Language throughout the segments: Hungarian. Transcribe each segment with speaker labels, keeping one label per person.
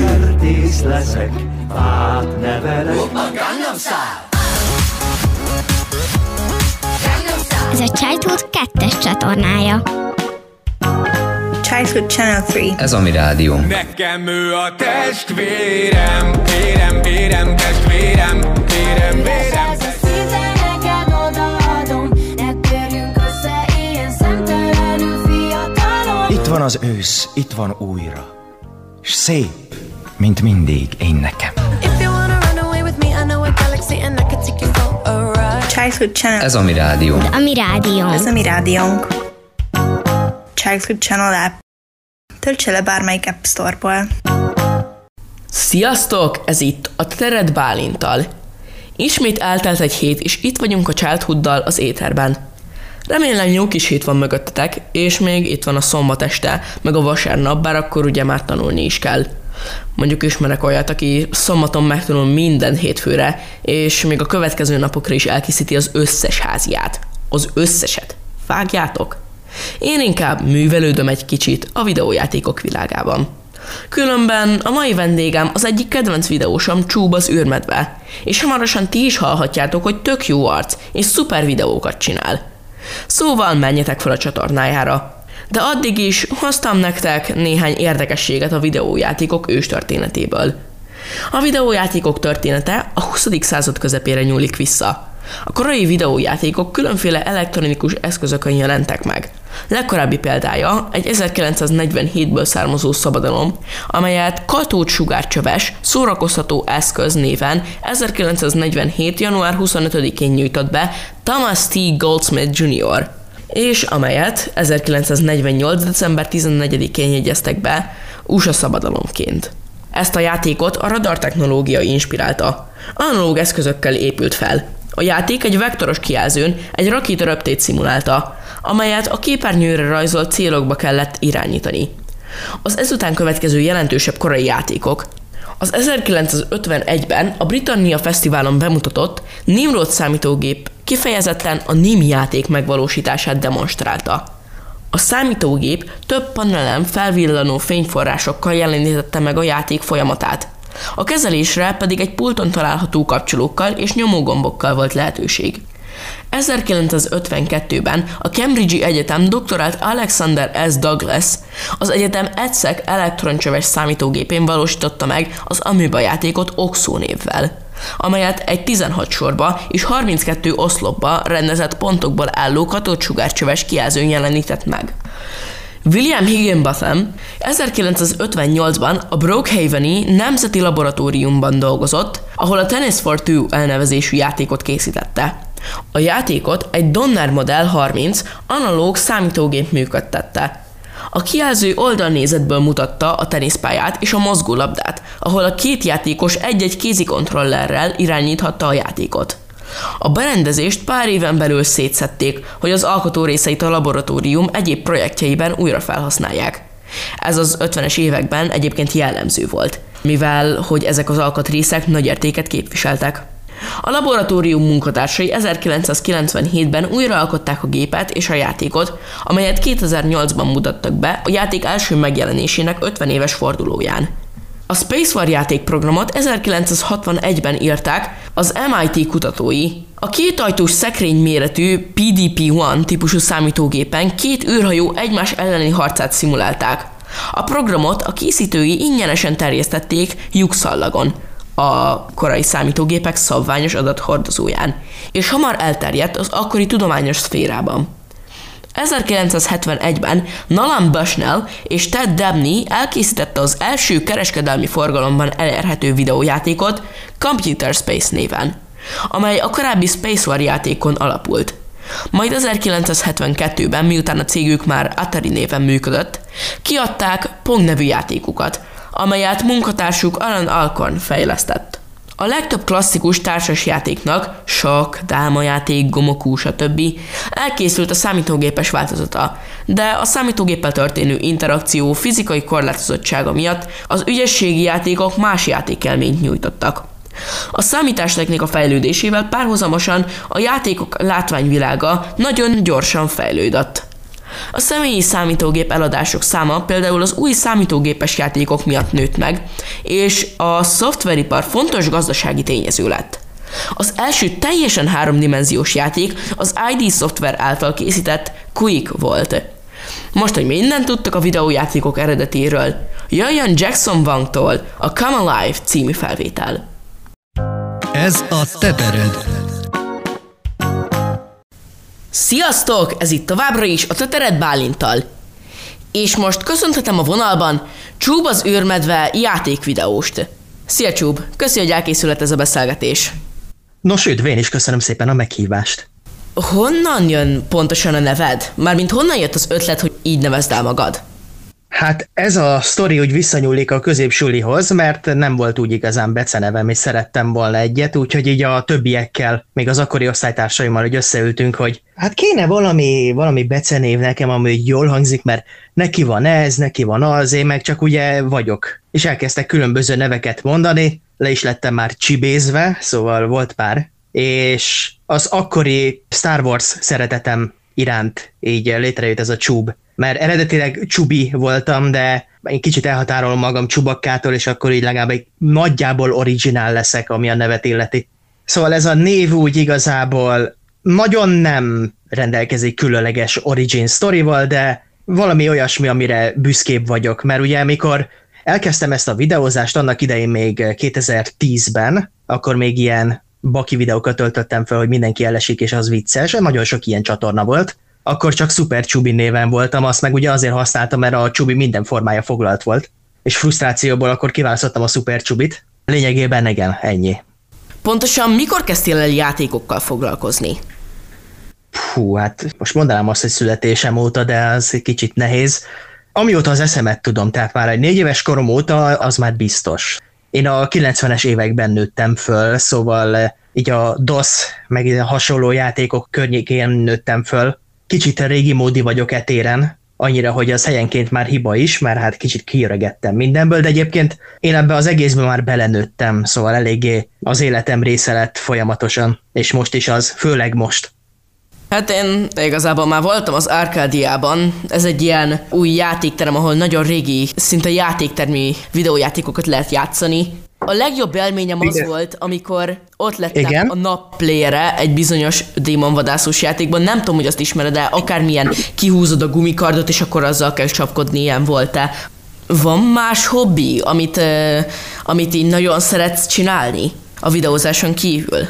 Speaker 1: Kertész leszek, fát nevelek.
Speaker 2: Ez a Childhood 2-es csatornája.
Speaker 3: Childhood Channel 3.
Speaker 4: Ez a mi rádió.
Speaker 5: Nekem ő a testvérem, vérem, vérem, testvérem, vérem, vérem.
Speaker 6: Itt van az ősz, itt van újra. S szép, mint mindig én nekem.
Speaker 3: Childhood Channel.
Speaker 4: Ez a mi rádió.
Speaker 2: A mi rádiónk.
Speaker 3: Ez a mi rádiónk. Childhood Channel app. Töltse le bármelyik App Store-ból.
Speaker 7: Sziasztok! Ez itt a Tered Bálintal. Ismét eltelt egy hét, és itt vagyunk a Childhooddal az éterben. Remélem jó kis hét van mögöttetek, és még itt van a szombat este, meg a vasárnap, bár akkor ugye már tanulni is kell. Mondjuk ismerek olyat, aki szombaton megtanul minden hétfőre, és még a következő napokra is elkészíti az összes háziát. Az összeset. Vágjátok? Én inkább művelődöm egy kicsit a videójátékok világában. Különben a mai vendégem az egyik kedvenc videósom Csúb az űrmedve, és hamarosan ti is hallhatjátok, hogy tök jó arc, és szuper videókat csinál. Szóval menjetek fel a csatornájára. De addig is hoztam nektek néhány érdekességet a videójátékok őstörténetéből. A videójátékok története a 20. század közepére nyúlik vissza. A korai videójátékok különféle elektronikus eszközökön jelentek meg. Legkorábbi példája egy 1947-ből származó szabadalom, amelyet Katót sugárcsöves szórakoztató eszköz néven 1947. január 25-én nyújtott be Thomas T. Goldsmith Jr., és amelyet 1948. december 14-én jegyeztek be USA szabadalomként. Ezt a játékot a radar technológia inspirálta. Analóg eszközökkel épült fel. A játék egy vektoros kijelzőn egy rakétaröptét szimulálta, amelyet a képernyőre rajzolt célokba kellett irányítani. Az ezután következő jelentősebb korai játékok az 1951-ben a Britannia Fesztiválon bemutatott Nimrod számítógép kifejezetten a NIM játék megvalósítását demonstrálta. A számítógép több panelen felvillanó fényforrásokkal jelenítette meg a játék folyamatát. A kezelésre pedig egy pulton található kapcsolókkal és nyomógombokkal volt lehetőség. 1952-ben a Cambridge Egyetem doktorált Alexander S. Douglas az egyetem ETSEC elektroncsöves számítógépén valósította meg az Amoeba játékot Oxo névvel amelyet egy 16 sorba és 32 oszlopba rendezett pontokból álló katócsugárcsöves kijelzőn jelenített meg. William Higginbotham 1958-ban a Brookhaveni Nemzeti Laboratóriumban dolgozott, ahol a Tennis for Two elnevezésű játékot készítette. A játékot egy Donner Model 30 analóg számítógép működtette. A kijelző oldalnézetből mutatta a teniszpályát és a mozgólabdát, ahol a két játékos egy-egy kézikontrollerrel irányíthatta a játékot. A berendezést pár éven belül szétszették, hogy az alkotó részeit a laboratórium egyéb projektjeiben újra felhasználják. Ez az 50-es években egyébként jellemző volt, mivel hogy ezek az alkatrészek nagy értéket képviseltek. A laboratórium munkatársai 1997-ben újraalkották a gépet és a játékot, amelyet 2008-ban mutattak be a játék első megjelenésének 50 éves fordulóján. A Space War játékprogramot 1961-ben írták az MIT kutatói. A kétajtós szekrény méretű PDP-1 típusú számítógépen két űrhajó egymás elleni harcát szimulálták. A programot a készítői ingyenesen terjesztették lyukszallagon, a korai számítógépek szabványos adathordozóján, és hamar elterjedt az akkori tudományos szférában. 1971-ben Nolan Bushnell és Ted Dabney elkészítette az első kereskedelmi forgalomban elérhető videójátékot Computer Space néven, amely a korábbi Space War játékon alapult. Majd 1972-ben, miután a cégük már Atari néven működött, kiadták Pong nevű játékukat, amelyet munkatársuk Alan Alcorn fejlesztett. A legtöbb klasszikus társasjátéknak, sok, dálmajáték, gomokú, stb. elkészült a számítógépes változata, de a számítógéppel történő interakció fizikai korlátozottsága miatt az ügyességi játékok más játékelményt nyújtottak. A számítástechnika fejlődésével párhuzamosan a játékok látványvilága nagyon gyorsan fejlődött. A személyi számítógép eladások száma például az új számítógépes játékok miatt nőtt meg, és a szoftveripar fontos gazdasági tényező lett. Az első teljesen háromdimenziós játék az ID Software által készített Quick volt. Most, hogy mindent tudtak a videójátékok eredetéről, jöjjön Jackson Wangtól a Come Alive című felvétel.
Speaker 4: Ez a tetered.
Speaker 7: Sziasztok! Ez itt továbbra is a Tetered Bálintal. És most köszönhetem a vonalban Csúb az űrmedve játékvideóst. Szia Csúb, köszi, hogy elkészülhet ez a beszélgetés.
Speaker 8: Nos, üdv, én is köszönöm szépen a meghívást.
Speaker 7: Honnan jön pontosan a neved? Mármint honnan jött az ötlet, hogy így nevezd el magad?
Speaker 8: Hát ez a sztori úgy visszanyúlik a középsulihoz, mert nem volt úgy igazán becenevem, és szerettem volna egyet, úgyhogy így a többiekkel, még az akkori osztálytársaimmal, hogy összeültünk, hogy hát kéne valami, valami becenév nekem, ami jól hangzik, mert neki van ez, neki van az, én meg csak ugye vagyok. És elkezdtek különböző neveket mondani, le is lettem már csibézve, szóval volt pár, és az akkori Star Wars szeretetem iránt így létrejött ez a csúb. Mert eredetileg csubi voltam, de én kicsit elhatárolom magam csubakkától, és akkor így legalább egy nagyjából originál leszek, ami a nevet illeti. Szóval ez a név úgy igazából nagyon nem rendelkezik különleges origin storyval, de valami olyasmi, amire büszkébb vagyok, mert ugye amikor elkezdtem ezt a videózást annak idején még 2010-ben, akkor még ilyen baki videókat töltöttem fel, hogy mindenki elesik, és az vicces, nagyon sok ilyen csatorna volt, akkor csak Super Csubi néven voltam, azt meg ugye azért használtam, mert a Csubi minden formája foglalt volt, és frusztrációból akkor kiválasztottam a Super Csubit. Lényegében igen, ennyi.
Speaker 7: Pontosan mikor kezdtél el játékokkal foglalkozni?
Speaker 8: Hú, hát most mondanám azt, hogy születésem óta, de az egy kicsit nehéz. Amióta az eszemet tudom, tehát már egy négy éves korom óta, az már biztos. Én a 90-es években nőttem föl, szóval eh, így a DOS, meg a hasonló játékok környékén nőttem föl. Kicsit régi módi vagyok etéren, annyira, hogy az helyenként már hiba is, mert hát kicsit kiöregettem mindenből, de egyébként én ebbe az egészbe már belenőttem, szóval eléggé az életem része lett folyamatosan, és most is az, főleg most.
Speaker 7: Hát én igazából már voltam az Arkádiában, ez egy ilyen új játékterem, ahol nagyon régi, szinte játéktermi videójátékokat lehet játszani. A legjobb élményem az
Speaker 8: Igen.
Speaker 7: volt, amikor ott lettem
Speaker 8: Igen.
Speaker 7: a napplayere egy bizonyos démonvadászós játékban, nem tudom, hogy azt ismered, de akármilyen kihúzod a gumikardot, és akkor azzal kell csapkodni, ilyen volt-e. Van más hobbi, amit, uh, amit így nagyon szeretsz csinálni a videózáson kívül?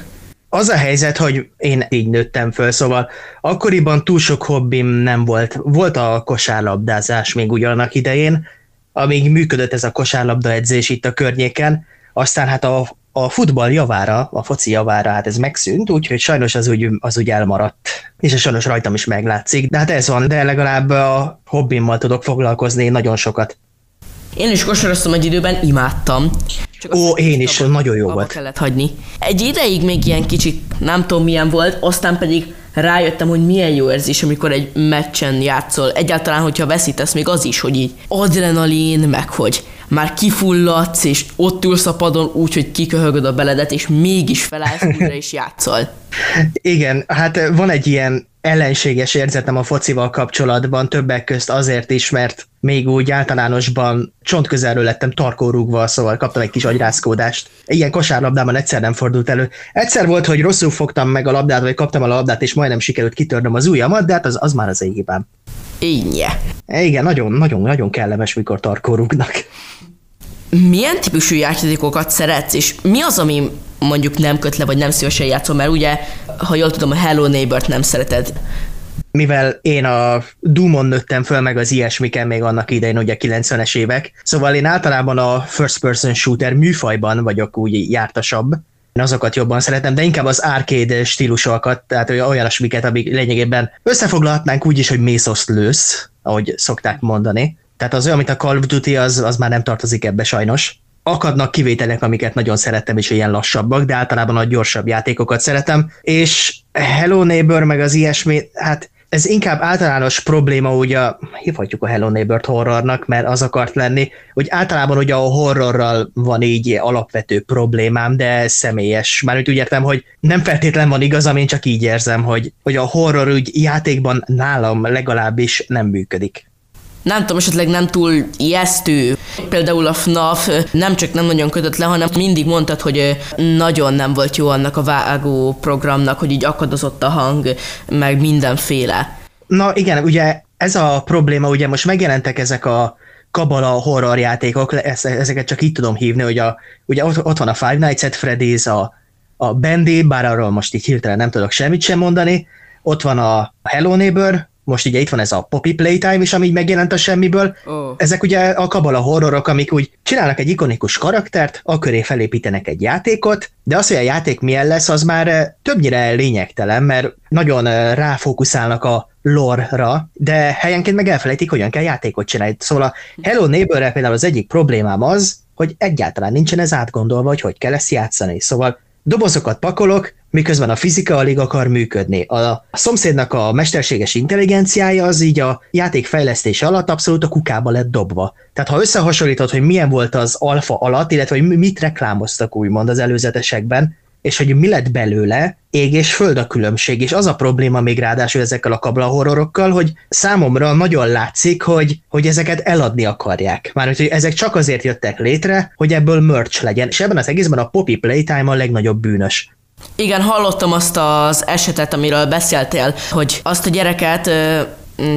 Speaker 8: Az a helyzet, hogy én így nőttem föl, szóval akkoriban túl sok hobbim nem volt. Volt a kosárlabdázás még ugyanak idején, amíg működött ez a kosárlabda edzés itt a környéken, aztán hát a, a futball javára, a foci javára, hát ez megszűnt, úgyhogy sajnos az úgy, az úgy elmaradt. És ez sajnos rajtam is meglátszik, de hát ez van, de legalább a hobbimmal tudok foglalkozni nagyon sokat.
Speaker 7: Én is kosaraztam egy időben, imádtam. Csak
Speaker 8: Ó, én is, nagyon jó
Speaker 7: abba
Speaker 8: volt.
Speaker 7: kellett hagyni. Egy ideig még ilyen kicsit nem tudom milyen volt, aztán pedig rájöttem, hogy milyen jó érzés, amikor egy meccsen játszol. Egyáltalán, hogyha veszítesz, még az is, hogy így adrenalin, meg hogy már kifulladsz, és ott ülsz a padon úgy, hogy kiköhögöd a beledet, és mégis felállsz újra és játszol.
Speaker 8: Igen, hát van egy ilyen ellenséges érzetem a focival kapcsolatban, többek közt azért is, mert még úgy általánosban csontközelről lettem tarkórúgva, szóval kaptam egy kis agyrázkódást. Ilyen kosárlabdában egyszer nem fordult elő. Egyszer volt, hogy rosszul fogtam meg a labdát, vagy kaptam a labdát, és majdnem sikerült kitörnöm az ujjamat, de hát az, az már az én hibám.
Speaker 7: Ínnye.
Speaker 8: Igen, nagyon, nagyon, nagyon kellemes, mikor tarkórúgnak.
Speaker 7: Milyen típusú játékokat szeretsz, és mi az, ami mondjuk nem köt le, vagy nem szívesen játszol, mert ugye, ha jól tudom, a Hello Neighbor-t nem szereted.
Speaker 8: mivel én a Doom-on nőttem föl, meg az ilyesmiken még annak idején, ugye 90-es évek, szóval én általában a first person shooter műfajban vagyok úgy jártasabb, én azokat jobban szeretem, de inkább az arcade stílusokat, tehát olyasmiket, amik lényegében összefoglalhatnánk úgy is, hogy mészoszt lősz, ahogy szokták mondani. Tehát az olyan, mint a Call of Duty, az, az már nem tartozik ebbe sajnos. Akadnak kivételek, amiket nagyon szeretem, és ilyen lassabbak, de általában a gyorsabb játékokat szeretem. És Hello Neighbor, meg az ilyesmi, hát ez inkább általános probléma, ugye hívhatjuk a Hello Neighbor-t horrornak, mert az akart lenni, hogy általában ugye a horrorral van így alapvető problémám, de személyes. Már úgy értem, hogy nem feltétlen van igazam, én csak így érzem, hogy, hogy a horror úgy játékban nálam legalábbis nem működik
Speaker 7: nem tudom, esetleg nem túl ijesztő. Például a FNAF nem csak nem nagyon kötött le, hanem mindig mondtad, hogy nagyon nem volt jó annak a vágó programnak, hogy így akadozott a hang, meg mindenféle.
Speaker 8: Na igen, ugye ez a probléma, ugye most megjelentek ezek a kabala horror játékok, ezeket csak így tudom hívni, hogy a, ugye ott, ott van a Five Nights at Freddy's, a, a Bendy, bár arról most így hirtelen nem tudok semmit sem mondani, ott van a Hello Neighbor, most ugye itt van ez a Poppy Playtime is, ami így megjelent a semmiből. Oh. Ezek ugye a kabala horrorok, amik úgy csinálnak egy ikonikus karaktert, a köré felépítenek egy játékot, de az, hogy a játék milyen lesz, az már eh, többnyire lényegtelen, mert nagyon eh, ráfókuszálnak a lore-ra, de helyenként meg elfelejtik, hogyan kell játékot csinálni. Szóval a Hello neighbor például az egyik problémám az, hogy egyáltalán nincsen ez átgondolva, hogy hogy kell ezt játszani. Szóval dobozokat pakolok, miközben a fizika alig akar működni. A szomszédnak a mesterséges intelligenciája az így a játék fejlesztése alatt abszolút a kukába lett dobva. Tehát ha összehasonlítod, hogy milyen volt az alfa alatt, illetve hogy mit reklámoztak úgymond az előzetesekben, és hogy mi lett belőle, ég és föld a különbség, és az a probléma még ráadásul ezekkel a kabla horrorokkal, hogy számomra nagyon látszik, hogy, hogy ezeket eladni akarják. Már hogy ezek csak azért jöttek létre, hogy ebből merch legyen, és ebben az egészben a Poppy Playtime a legnagyobb bűnös.
Speaker 7: Igen, hallottam azt az esetet, amiről beszéltél, hogy azt a gyereket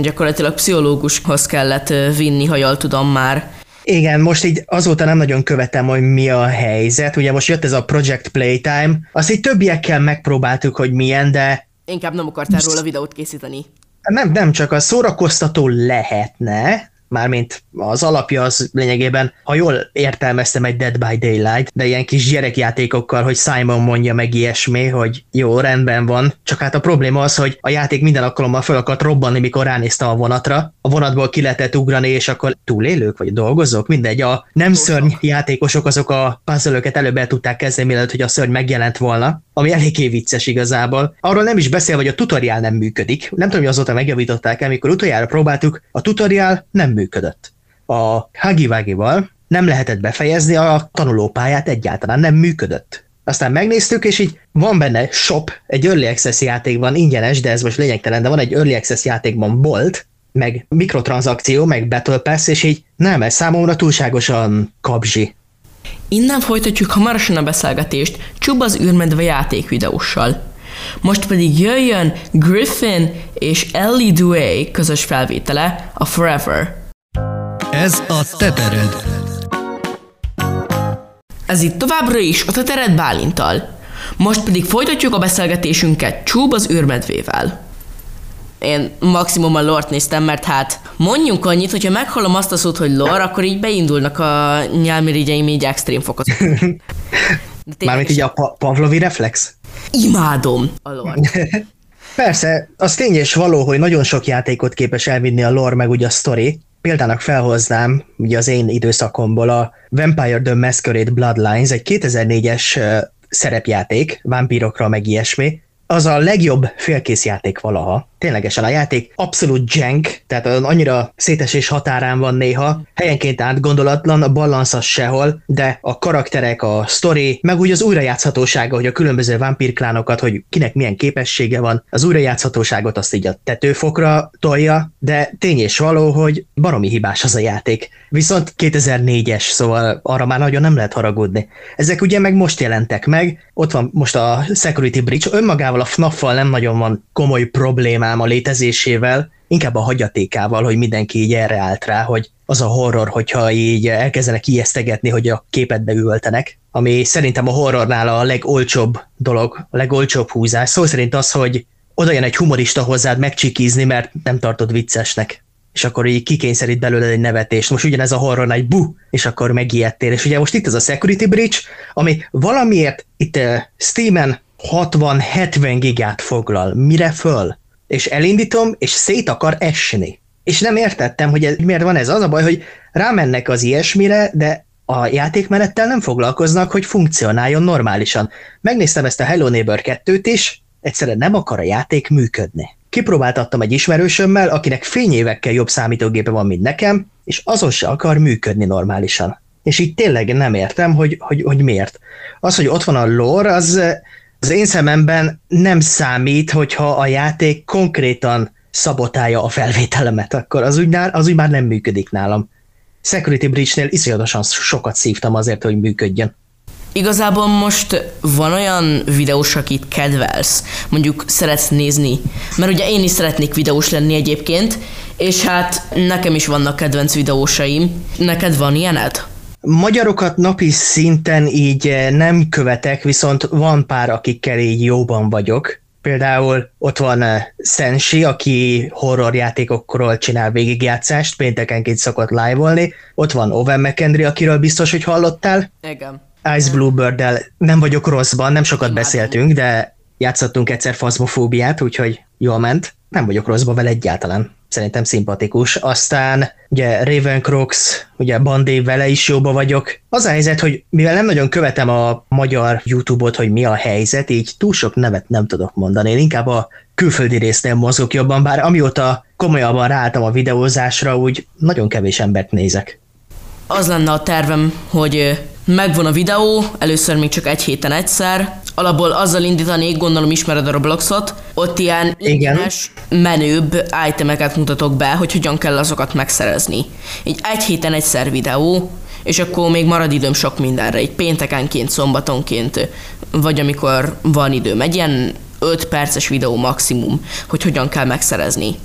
Speaker 7: gyakorlatilag pszichológushoz kellett vinni, ha jól tudom már.
Speaker 8: Igen, most így azóta nem nagyon követem, hogy mi a helyzet. Ugye most jött ez a Project Playtime, azt így többiekkel megpróbáltuk, hogy milyen, de...
Speaker 7: Inkább nem akartál róla videót készíteni.
Speaker 8: Nem, nem, csak a szórakoztató lehetne, mármint az alapja az lényegében, ha jól értelmeztem egy Dead by Daylight, de ilyen kis gyerekjátékokkal, hogy Simon mondja meg ilyesmi, hogy jó, rendben van, csak hát a probléma az, hogy a játék minden alkalommal fel akart robbanni, mikor ránéztem a vonatra, a vonatból ki lehetett ugrani, és akkor túlélők vagy dolgozók, mindegy, a nem szörny játékosok azok a puzzle előbb el tudták kezdeni, mielőtt, hogy a szörny megjelent volna, ami eléggé vicces igazából. Arról nem is beszél, hogy a tutoriál nem működik. Nem tudom, hogy azóta megjavították el, amikor utoljára próbáltuk, a tutoriál nem működött. A Hagivagival nem lehetett befejezni a tanulópályát egyáltalán, nem működött. Aztán megnéztük, és így van benne shop, egy Early Access játékban ingyenes, de ez most lényegtelen, de van egy Early Access játékban bolt, meg mikrotranszakció, meg Battle Pass, és így nem, ez számomra túlságosan kabzsi.
Speaker 7: Innen folytatjuk hamarosan a beszélgetést Csuba az űrmedve játékvideóssal. Most pedig jöjjön Griffin és Ellie Duay közös felvétele, a Forever.
Speaker 4: Ez a tetered.
Speaker 7: Ez itt továbbra is a tetered Bálintal. Most pedig folytatjuk a beszélgetésünket Csúb az űrmedvével. Én maximum a lort néztem, mert hát mondjunk annyit, hogyha meghallom azt a szót, hogy lore, akkor így beindulnak a nyelmirigyeim így extrém fokot.
Speaker 8: Mármint így a pa- Pavlovi reflex?
Speaker 7: Imádom a lore.
Speaker 8: Persze, az tény és való, hogy nagyon sok játékot képes elvinni a lore, meg ugye a story. Példának felhoznám, ugye az én időszakomból a Vampire the Masquerade Bloodlines, egy 2004-es szerepjáték, vámpírokra meg ilyesmi, az a legjobb félkész játék valaha. Ténylegesen a játék abszolút jank, tehát annyira szétesés határán van néha, helyenként átgondolatlan, a balansz az sehol, de a karakterek, a story, meg úgy az újrajátszhatósága, hogy a különböző vámpírklánokat, hogy kinek milyen képessége van, az újrajátszhatóságot azt így a tetőfokra tolja, de tény és való, hogy baromi hibás az a játék. Viszont 2004-es, szóval arra már nagyon nem lehet haragudni. Ezek ugye meg most jelentek meg, ott van most a Security Bridge, önmagával a FNAF-val nem nagyon van komoly problémám a létezésével, inkább a hagyatékával, hogy mindenki így erre állt rá, hogy az a horror, hogyha így elkezdenek ijesztegetni, hogy a képetbe ültenek, ami szerintem a horrornál a legolcsóbb dolog, a legolcsóbb húzás. Szó szerint az, hogy oda jön egy humorista hozzád megcsikizni, mert nem tartod viccesnek és akkor így kikényszerít belőle egy nevetést. Most ugyanez a horror egy bu, és akkor megijedtél. És ugye most itt ez a Security Bridge, ami valamiért itt uh, Steam-en 60-70 gigát foglal. Mire föl? És elindítom, és szét akar esni. és nem értettem, hogy miért van ez. Az a baj, hogy rámennek az ilyesmire, de a játékmenettel nem foglalkoznak, hogy funkcionáljon normálisan. Megnéztem ezt a Hello Neighbor 2-t is, egyszerűen nem akar a játék működni. Kipróbáltattam egy ismerősömmel, akinek fényévekkel jobb számítógépe van, mint nekem, és azon se akar működni normálisan. És így tényleg nem értem, hogy, hogy, hogy miért. Az, hogy ott van a lore, az az én szememben nem számít, hogyha a játék konkrétan szabotálja a felvételemet, akkor az úgy, az úgy már nem működik nálam. Security Breach-nél iszonyatosan sokat szívtam azért, hogy működjön.
Speaker 7: Igazából most van olyan videós, akit kedvelsz, mondjuk szeretsz nézni, mert ugye én is szeretnék videós lenni egyébként, és hát nekem is vannak kedvenc videósaim. Neked van ilyened?
Speaker 8: Magyarokat napi szinten így eh, nem követek, viszont van pár, akikkel így jóban vagyok. Például ott van eh, Senshi, aki horror játékokról csinál végigjátszást, péntekenként szokott live-olni. Ott van Owen McKendry, akiről biztos, hogy hallottál.
Speaker 7: Igen.
Speaker 8: Ice bluebird nem vagyok rosszban, nem sokat beszéltünk, de játszottunk egyszer fazmofóbiát, úgyhogy jól ment. Nem vagyok rosszban vele egyáltalán. Szerintem szimpatikus. Aztán ugye Raven Crocs, ugye Bandé vele is jóba vagyok. Az a helyzet, hogy mivel nem nagyon követem a magyar YouTube-ot, hogy mi a helyzet, így túl sok nevet nem tudok mondani. Én inkább a külföldi résznél mozgok jobban, bár amióta komolyabban ráálltam a videózásra, úgy nagyon kevés embert nézek.
Speaker 7: Az lenne a tervem, hogy megvan a videó, először még csak egy héten egyszer, alapból azzal indítanék, gondolom ismered a Robloxot, ott ilyen ingyenes, menőbb itemeket mutatok be, hogy hogyan kell azokat megszerezni. Így egy héten egyszer videó, és akkor még marad időm sok mindenre, így péntekenként, szombatonként, vagy amikor van időm. Egy ilyen 5 perces videó maximum, hogy hogyan kell megszerezni.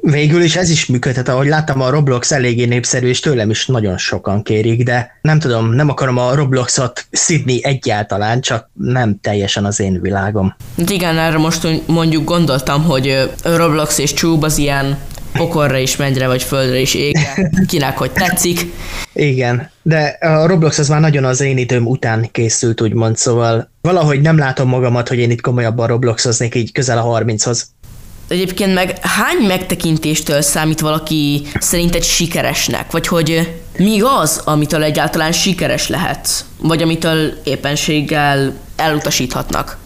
Speaker 8: Végül is ez is működhet, ahogy láttam, a Roblox eléggé népszerű, és tőlem is nagyon sokan kérik, de nem tudom, nem akarom a Robloxot szidni egyáltalán, csak nem teljesen az én világom.
Speaker 7: Igen, erre most mondjuk gondoltam, hogy Roblox és Cube az ilyen pokorra is mennyire, vagy földre is ég, kinek hogy tetszik.
Speaker 8: Igen, de a Roblox az már nagyon az én időm után készült, úgymond, szóval valahogy nem látom magamat, hogy én itt komolyabban Robloxoznék így közel a 30-hoz.
Speaker 7: Egyébként meg hány megtekintéstől számít valaki szerinted sikeresnek? Vagy hogy mi az, amitől egyáltalán sikeres lehet? Vagy amitől éppenséggel elutasíthatnak?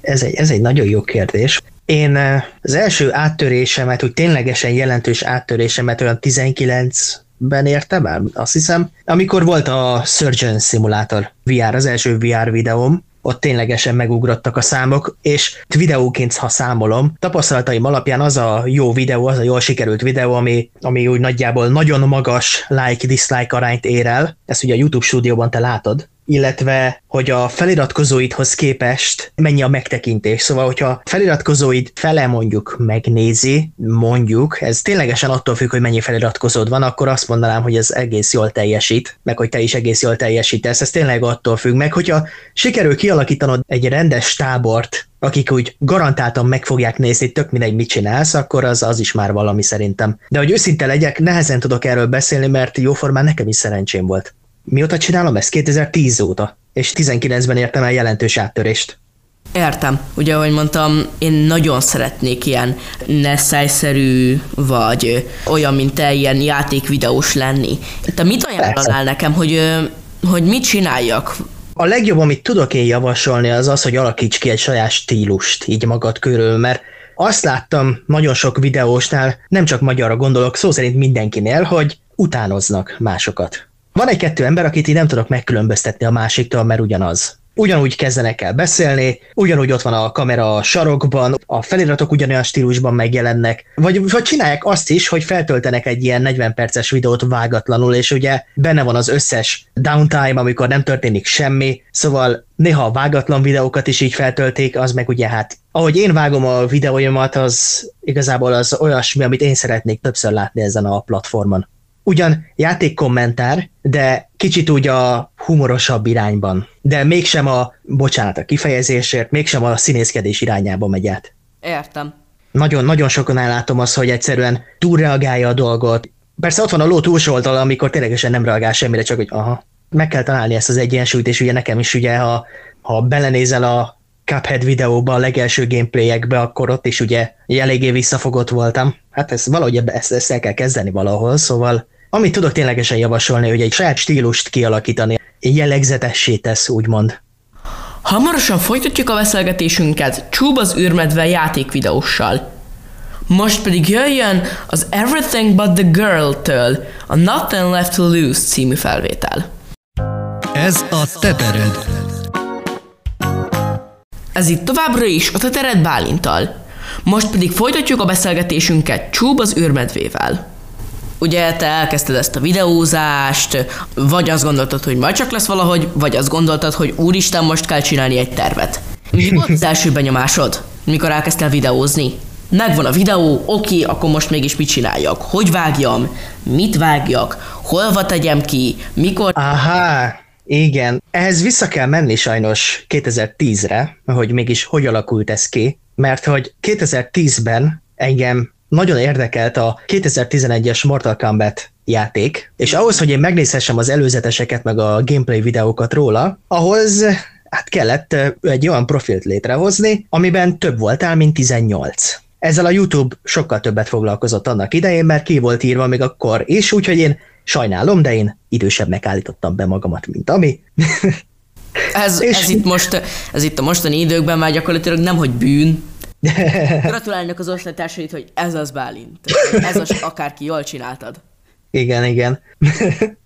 Speaker 8: Ez egy, ez egy nagyon jó kérdés. Én az első áttörésemet, úgy ténylegesen jelentős áttörésemet olyan 19-ben értem el, azt hiszem, amikor volt a Surgeon Simulator VR, az első VR videóm, ott ténylegesen megugrottak a számok, és videóként, ha számolom, tapasztalataim alapján az a jó videó, az a jól sikerült videó, ami, ami úgy nagyjából nagyon magas like-dislike arányt ér el, ezt ugye a YouTube stúdióban te látod, illetve hogy a feliratkozóidhoz képest mennyi a megtekintés. Szóval, hogyha feliratkozóid fele mondjuk megnézi, mondjuk, ez ténylegesen attól függ, hogy mennyi feliratkozód van, akkor azt mondanám, hogy ez egész jól teljesít, meg hogy te is egész jól teljesítesz. Ez tényleg attól függ meg, hogyha sikerül kialakítanod egy rendes tábort, akik úgy garantáltan meg fogják nézni, tök mindegy, mit csinálsz, akkor az, az is már valami szerintem. De hogy őszinte legyek, nehezen tudok erről beszélni, mert jóformán nekem is szerencsém volt. Mióta csinálom ezt? 2010 óta. És 19-ben értem el jelentős áttörést.
Speaker 7: Értem. Ugye, ahogy mondtam, én nagyon szeretnék ilyen nesszájszerű, vagy olyan, mint te, ilyen játékvideós lenni. Te mit ajánlanál nekem, hogy, hogy mit csináljak?
Speaker 8: A legjobb, amit tudok én javasolni, az az, hogy alakíts ki egy saját stílust így magad körül, mert azt láttam nagyon sok videósnál, nem csak magyarra gondolok, szó szerint mindenkinél, hogy utánoznak másokat. Van egy-kettő ember, akit így nem tudok megkülönböztetni a másiktól, mert ugyanaz. Ugyanúgy kezdenek el beszélni, ugyanúgy ott van a kamera a sarokban, a feliratok ugyanolyan stílusban megjelennek, vagy, vagy csinálják azt is, hogy feltöltenek egy ilyen 40 perces videót vágatlanul, és ugye benne van az összes downtime, amikor nem történik semmi, szóval néha a vágatlan videókat is így feltölték, az meg ugye hát, ahogy én vágom a videóimat, az igazából az olyasmi, amit én szeretnék többször látni ezen a platformon ugyan játékkommentár, de kicsit úgy a humorosabb irányban. De mégsem a, bocsánat a kifejezésért, mégsem a színészkedés irányába megy át.
Speaker 7: Értem.
Speaker 8: Nagyon, nagyon sokan ellátom azt, hogy egyszerűen túlreagálja a dolgot. Persze ott van a ló túlsó oldala, amikor ténylegesen nem reagál semmire, csak hogy aha, meg kell találni ezt az egyensúlyt, és ugye nekem is ugye, ha, ha belenézel a Cuphead videóban, a legelső gameplayekbe, akkor ott is ugye eléggé visszafogott voltam. Hát ez valahogy ebbe- ezt, ezt el kell kezdeni valahol, szóval amit tudok ténylegesen javasolni, hogy egy saját stílust kialakítani, jellegzetessé tesz, úgymond.
Speaker 7: Hamarosan folytatjuk a beszélgetésünket Csúb az űrmedve játékvideóssal. Most pedig jöjjön az Everything But The Girl-től a Nothing Left To Lose című felvétel.
Speaker 4: Ez a tetered.
Speaker 7: Ez itt továbbra is a Tetered Bálintal. Most pedig folytatjuk a beszélgetésünket Csúb az űrmedvével. Ugye te elkezdted ezt a videózást, vagy azt gondoltad, hogy majd csak lesz valahogy, vagy azt gondoltad, hogy úristen, most kell csinálni egy tervet. Mi volt az első benyomásod, mikor elkezdtél videózni? Megvan a videó, oké, akkor most mégis mit csináljak? Hogy vágjam? Mit vágjak? Holva tegyem ki? Mikor?
Speaker 8: Aha, igen. Ehhez vissza kell menni sajnos 2010-re, hogy mégis hogy alakult ez ki, mert hogy 2010-ben engem nagyon érdekelt a 2011-es Mortal Kombat játék, és ahhoz, hogy én megnézhessem az előzeteseket, meg a gameplay videókat róla, ahhoz hát kellett egy olyan profilt létrehozni, amiben több voltál, mint 18. Ezzel a YouTube sokkal többet foglalkozott annak idején, mert ki volt írva még akkor is, úgyhogy én sajnálom, de én idősebbnek állítottam be magamat, mint ami.
Speaker 7: Ez, ez, itt most, ez itt a mostani időkben már gyakorlatilag nem, hogy bűn. Gratulálnak az osztálytársait, hogy ez az Bálint. Ez az akárki, jól csináltad.
Speaker 8: Igen, igen.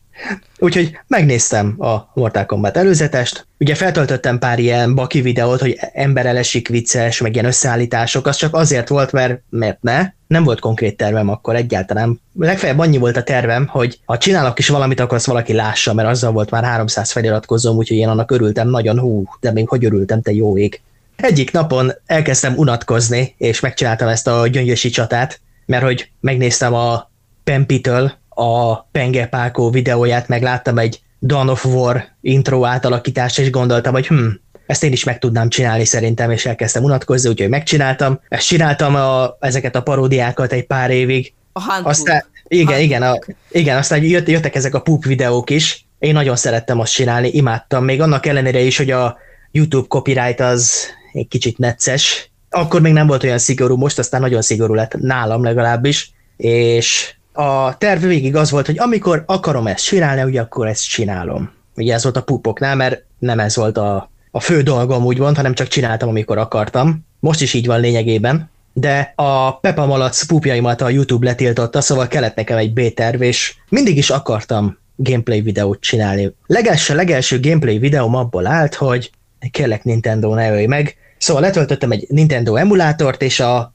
Speaker 8: Úgyhogy megnéztem a Mortal Kombat előzetest. Ugye feltöltöttem pár ilyen baki videót, hogy ember elesik vicces, meg ilyen összeállítások, az csak azért volt, mert, mert ne. Nem volt konkrét tervem akkor egyáltalán. Legfeljebb annyi volt a tervem, hogy ha csinálok is valamit, akkor azt valaki lássa, mert azzal volt már 300 feliratkozóm, úgyhogy én annak örültem nagyon, hú, de még hogy örültem, te jó ég. Egyik napon elkezdtem unatkozni, és megcsináltam ezt a gyöngyösi csatát, mert hogy megnéztem a Pempitől a Penge Pákó videóját, meg láttam egy Dawn of War intro átalakítást, és gondoltam, hogy hm, ezt én is meg tudnám csinálni szerintem, és elkezdtem unatkozni, úgyhogy megcsináltam. Ezt csináltam a, ezeket a paródiákat egy pár évig.
Speaker 7: A Hunt
Speaker 8: Aztán, igen, igen, a, igen, aztán jött, jöttek ezek a poop videók is. Én nagyon szerettem azt csinálni, imádtam, még annak ellenére is, hogy a YouTube copyright az egy kicsit necces. Akkor még nem volt olyan szigorú, most aztán nagyon szigorú lett nálam legalábbis, és a terv végig az volt, hogy amikor akarom ezt csinálni, ugye akkor ezt csinálom. Ugye ez volt a pupoknál, mert nem ez volt a, a fő dolgom úgymond, hanem csak csináltam, amikor akartam. Most is így van lényegében, de a Pepa Malac pupjaimat a YouTube letiltotta, szóval kellett nekem egy B-terv, és mindig is akartam gameplay videót csinálni. Legelső, legelső gameplay videóm abból állt, hogy kérlek Nintendo ne ölj meg, Szóval letöltöttem egy Nintendo emulátort, és a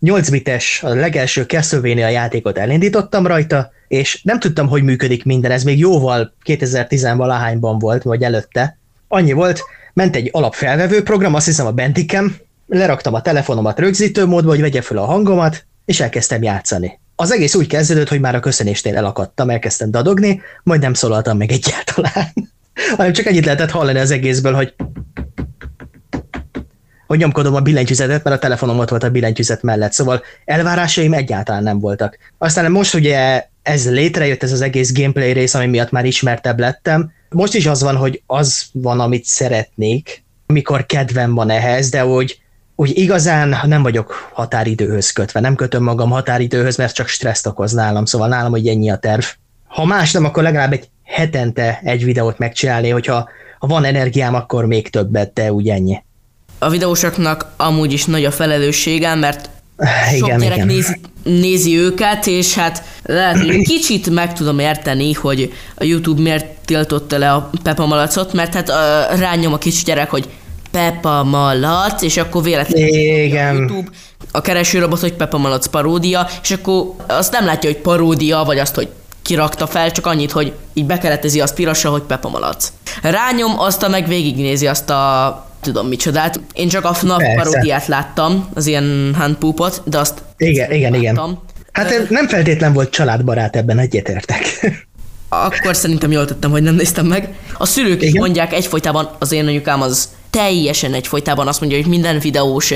Speaker 8: 8 bites, a legelső Castlevania játékot elindítottam rajta, és nem tudtam, hogy működik minden, ez még jóval 2010-valahányban volt, vagy előtte. Annyi volt, ment egy alapfelvevő program, azt hiszem a Bandicam, leraktam a telefonomat rögzítő módba, hogy vegye fel a hangomat, és elkezdtem játszani. Az egész úgy kezdődött, hogy már a köszönésnél elakadtam, elkezdtem dadogni, majd nem szólaltam meg egyáltalán. hanem csak ennyit lehetett hallani az egészből, hogy hogy nyomkodom a billentyűzetet, mert a telefonom ott volt a billentyűzet mellett, szóval elvárásaim egyáltalán nem voltak. Aztán most ugye ez létrejött, ez az egész gameplay rész, ami miatt már ismertebb lettem. Most is az van, hogy az van, amit szeretnék, amikor kedvem van ehhez, de úgy, úgy igazán nem vagyok határidőhöz kötve, nem kötöm magam határidőhöz, mert csak stresszt okoz nálam, szóval nálam, hogy ennyi a terv. Ha más nem, akkor legalább egy hetente egy videót megcsinálni, hogyha ha van energiám, akkor még többet, de úgy ennyi.
Speaker 7: A videósoknak amúgy is nagy a felelőssége, mert sok
Speaker 8: Igen,
Speaker 7: gyerek
Speaker 8: igen.
Speaker 7: Nézi, nézi őket, és hát lehet, hogy kicsit meg tudom érteni, hogy a YouTube miért tiltotta le a Peppa Malacot, mert hát uh, rányom a kis gyerek, hogy Peppa Malac, és akkor véletlenül
Speaker 8: Igen.
Speaker 7: a YouTube a keresőrobot, hogy Peppa Malac paródia, és akkor azt nem látja, hogy paródia, vagy azt, hogy kirakta fel, csak annyit, hogy így bekeretezi azt pirosra, hogy Peppa Malac. Rányom, azt meg végignézi azt a tudom micsodát. Én csak a FNAF
Speaker 8: Persze.
Speaker 7: paródiát láttam, az ilyen handpoopot, de azt
Speaker 8: Igen, igen, igen.
Speaker 7: láttam.
Speaker 8: Hát ez nem feltétlen volt családbarát, ebben egyetértek.
Speaker 7: Akkor szerintem jól tettem, hogy nem néztem meg. A szülők
Speaker 8: Igen?
Speaker 7: mondják egyfolytában, az én anyukám az teljesen egyfolytában azt mondja, hogy minden videós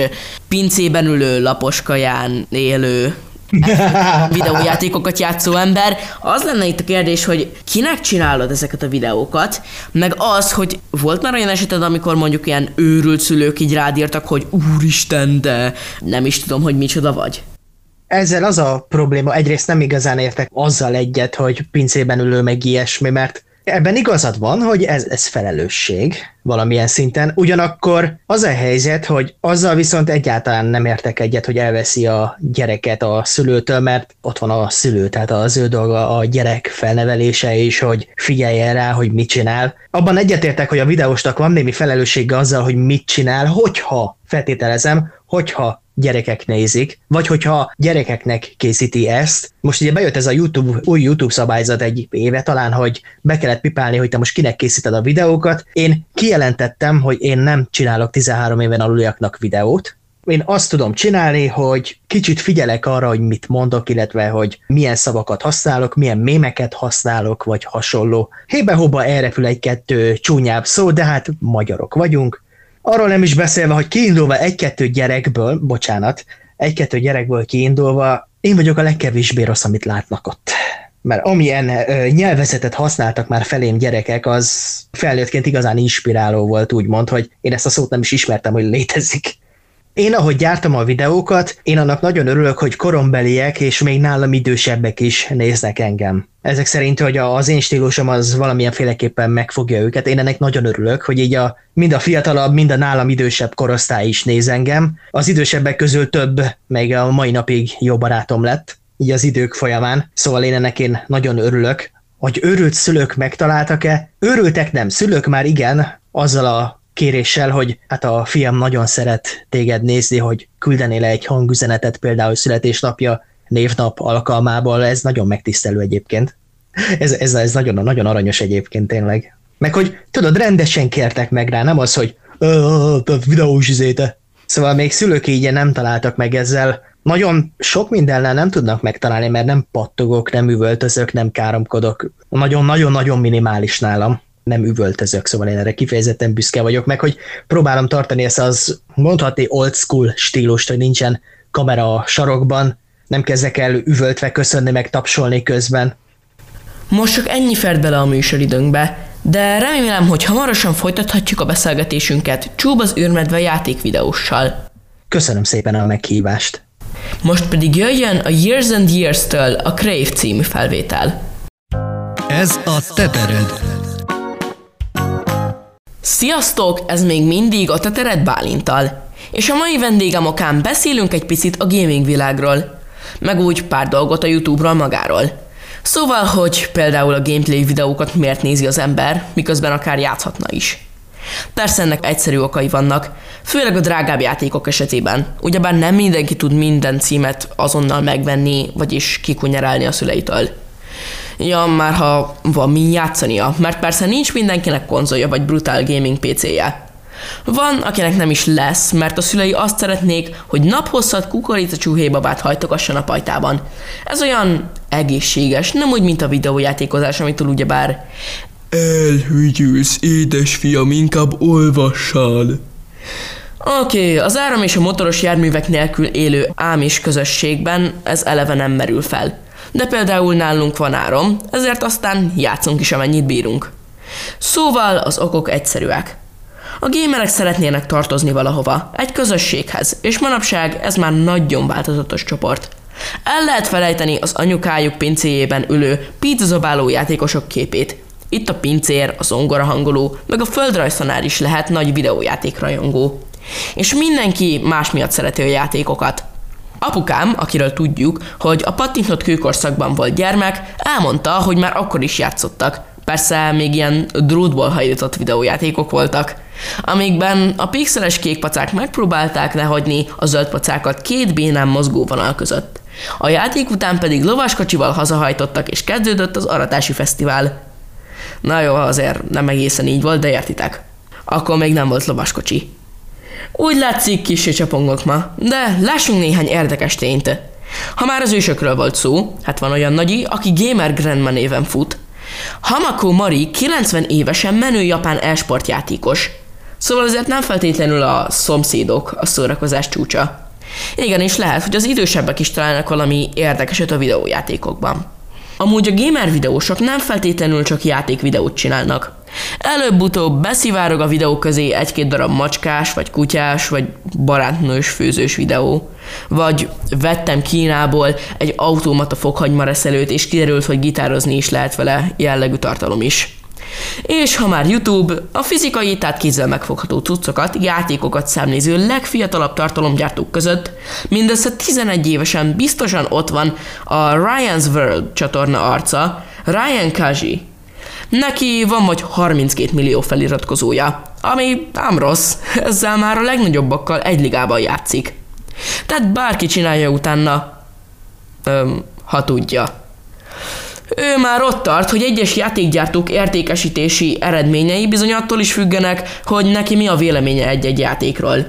Speaker 7: pincében ülő, laposkaján élő, videójátékokat játszó ember. Az lenne itt a kérdés, hogy kinek csinálod ezeket a videókat, meg az, hogy volt már olyan eseted, amikor mondjuk ilyen őrült szülők így rád írtak, hogy úristen, de nem is tudom, hogy micsoda vagy.
Speaker 8: Ezzel az a probléma, egyrészt nem igazán értek azzal egyet, hogy pincében ülő meg ilyesmi, mert Ebben igazad van, hogy ez, ez felelősség valamilyen szinten. Ugyanakkor az a helyzet, hogy azzal viszont egyáltalán nem értek egyet, hogy elveszi a gyereket a szülőtől, mert ott van a szülő, tehát az ő dolga a gyerek felnevelése is, hogy figyeljen rá, hogy mit csinál. Abban egyetértek, hogy a videóstak van némi felelőssége azzal, hogy mit csinál, hogyha feltételezem, hogyha gyerekek nézik, vagy hogyha gyerekeknek készíti ezt. Most ugye bejött ez a YouTube, új YouTube szabályzat egy éve talán, hogy be kellett pipálni, hogy te most kinek készíted a videókat. Én kijelentettem, hogy én nem csinálok 13 éven aluliaknak videót, én azt tudom csinálni, hogy kicsit figyelek arra, hogy mit mondok, illetve hogy milyen szavakat használok, milyen mémeket használok, vagy hasonló. Hébe-hóba elrepül egy-kettő csúnyább szó, de hát magyarok vagyunk, Arról nem is beszélve, hogy kiindulva egy-kettő gyerekből, bocsánat, egy-kettő gyerekből kiindulva, én vagyok a legkevésbé rossz, amit látnak ott. Mert amilyen ö, nyelvezetet használtak már felém gyerekek, az felnőttként igazán inspiráló volt, úgymond, hogy én ezt a szót nem is ismertem, hogy létezik. Én, ahogy gyártam a videókat, én annak nagyon örülök, hogy korombeliek és még nálam idősebbek is néznek engem. Ezek szerint, hogy az én stílusom az valamilyen féleképpen megfogja őket. Én ennek nagyon örülök, hogy így a, mind a fiatalabb, mind a nálam idősebb korosztály is néz engem. Az idősebbek közül több, még a mai napig jó barátom lett, így az idők folyamán. Szóval én ennek én nagyon örülök. Hogy őrült szülők megtaláltak-e? Őrültek nem, szülők már igen, azzal a kéréssel, hogy hát a fiam nagyon szeret téged nézni, hogy küldenél egy hangüzenetet például születésnapja, névnap alkalmából, ez nagyon megtisztelő egyébként. Ez, ez, ez nagyon, nagyon aranyos egyébként tényleg. Meg hogy tudod, rendesen kértek meg rá, nem az, hogy videós izéte. Szóval még szülők így nem találtak meg ezzel. Nagyon sok mindennel nem tudnak megtalálni, mert nem pattogok, nem üvöltözök, nem káromkodok. Nagyon-nagyon-nagyon minimális nálam nem üvöltözök, szóval én erre kifejezetten büszke vagyok, meg hogy próbálom tartani ezt az mondhatni old school stílust, hogy nincsen kamera a sarokban, nem kezdek el üvöltve köszönni, meg tapsolni közben.
Speaker 7: Most csak ennyi fért bele a műsoridőnkbe, de remélem, hogy hamarosan folytathatjuk a beszélgetésünket Csúb az űrmedve játékvideóssal.
Speaker 8: Köszönöm szépen a meghívást.
Speaker 7: Most pedig jöjjön a Years and Years-től a Crave című felvétel.
Speaker 4: Ez a tetered.
Speaker 7: Sziasztok, ez még mindig a Tetered Bálintal. És a mai vendégem okán beszélünk egy picit a gaming világról, meg úgy pár dolgot a YouTube-ról magáról. Szóval, hogy például a gameplay videókat miért nézi az ember, miközben akár játszhatna is. Persze ennek egyszerű okai vannak, főleg a drágább játékok esetében. Ugyebár nem mindenki tud minden címet azonnal megvenni, vagyis kikunyerálni a szüleitől. Ja, már ha van mi játszania, mert persze nincs mindenkinek konzolja vagy brutál gaming PC-je. Van, akinek nem is lesz, mert a szülei azt szeretnék, hogy naphosszat kukorica csúhébabát hajtogasson a pajtában. Ez olyan egészséges, nem úgy, mint a videójátékozás, amitől ugyebár elhűgyülsz, édesfiam, inkább olvassál. Oké, okay, az áram és a motoros járművek nélkül élő ámis közösségben ez eleve nem merül fel de például nálunk van áram, ezért aztán játszunk is amennyit bírunk. Szóval az okok egyszerűek. A gémerek szeretnének tartozni valahova, egy közösséghez, és manapság ez már nagyon változatos csoport. El lehet felejteni az anyukájuk pincéjében ülő pizzazabáló játékosok képét. Itt a pincér, a zongora hangoló, meg a földrajztanár is lehet nagy videójáték rajongó. És mindenki más miatt szereti a játékokat. Apukám, akiről tudjuk, hogy a pattintott kőkorszakban volt gyermek, elmondta, hogy már akkor is játszottak. Persze még ilyen drótból hajlított videójátékok voltak, amikben a pixeles kékpacák megpróbálták lehagyni a zöld pacákat két bénán mozgó vonal között. A játék után pedig lovaskocsival hazahajtottak, és kezdődött az aratási fesztivál. Na jó, azért nem egészen így volt, de értitek. Akkor még nem volt lovaskocsi. Úgy látszik, kis csapongok ma, de lássunk néhány érdekes tényt. Ha már az ősökről volt szó, hát van olyan nagyi, aki Gamer Grandma néven fut. Hamako Mari 90 évesen menő japán e-sportjátékos. Szóval azért nem feltétlenül a szomszédok a szórakozás csúcsa. Igen, és lehet, hogy az idősebbek is találnak valami érdekeset a videójátékokban. Amúgy a gamer videósok nem feltétlenül csak játékvideót csinálnak. Előbb-utóbb beszivárog a videó közé egy-két darab macskás, vagy kutyás, vagy barátnős főzős videó. Vagy vettem Kínából egy automata fokhagymareszelőt, és kiderült, hogy gitározni is lehet vele jellegű tartalom is. És ha már YouTube, a fizikai, tehát kézzel megfogható cuccokat, játékokat számnéző legfiatalabb tartalomgyártók között mindössze 11 évesen biztosan ott van a Ryan's World csatorna arca, Ryan Kaji. Neki van vagy 32 millió feliratkozója, ami nem rossz, ezzel már a legnagyobbakkal egy ligában játszik. Tehát bárki csinálja utána, öm, ha tudja. Ő már ott tart, hogy egyes játékgyártók értékesítési eredményei bizony attól is függenek, hogy neki mi a véleménye egy-egy játékról.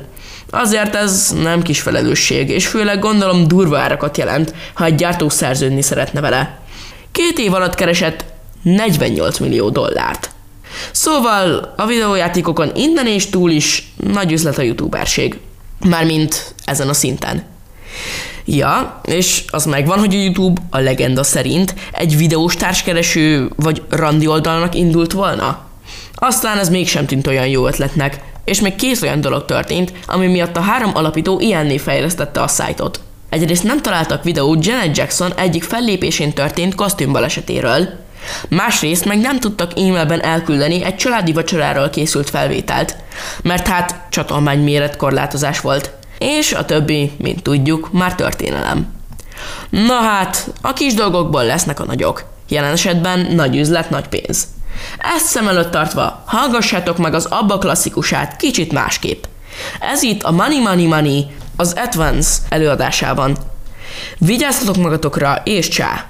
Speaker 7: Azért ez nem kis felelősség, és főleg gondolom durva árakat jelent, ha egy gyártó szerződni szeretne vele. Két év alatt keresett 48 millió dollárt. Szóval a videójátékokon innen és túl is nagy üzlet a youtuberség. Mármint ezen a szinten. Ja, és az megvan, hogy a YouTube a legenda szerint egy videós társkereső vagy randi oldalnak indult volna. Aztán ez mégsem tűnt olyan jó ötletnek, és még két olyan dolog történt, ami miatt a három alapító ilyenné fejlesztette a szájtot. Egyrészt nem találtak videót Janet Jackson egyik fellépésén történt kosztümbalesetéről, másrészt meg nem tudtak e-mailben elküldeni egy családi vacsoráról készült felvételt, mert hát csatolmány méretkorlátozás volt és a többi, mint tudjuk, már történelem. Na hát, a kis dolgokból lesznek a nagyok. Jelen esetben nagy üzlet, nagy pénz. Ezt szem előtt tartva, hallgassátok meg az abba klasszikusát kicsit másképp. Ez itt a Money Money Money az Advance előadásában. Vigyázzatok magatokra, és csá!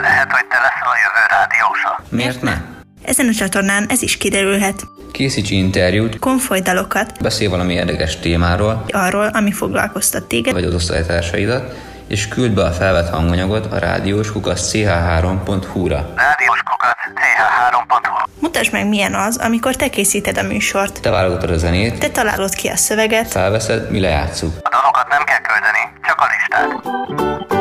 Speaker 9: Lehet, hogy te leszel a jövő rádiósa.
Speaker 10: Miért ne?
Speaker 3: Ezen a csatornán ez is kiderülhet.
Speaker 10: Készíts interjút,
Speaker 3: Konfoly dalokat,
Speaker 10: beszélj valami érdekes témáról,
Speaker 3: arról, ami foglalkoztat téged,
Speaker 10: vagy az osztálytársaidat, és küld be a felvett hanganyagot a rádiós kukac ch3.hu-ra.
Speaker 9: Rádiós kukac,
Speaker 3: Mutasd meg, milyen az, amikor te készíted a műsort.
Speaker 10: Te válogatod a zenét.
Speaker 3: Te találod ki a szöveget.
Speaker 10: Felveszed, mi lejátszuk.
Speaker 9: A dalokat nem kell küldeni, csak a listát.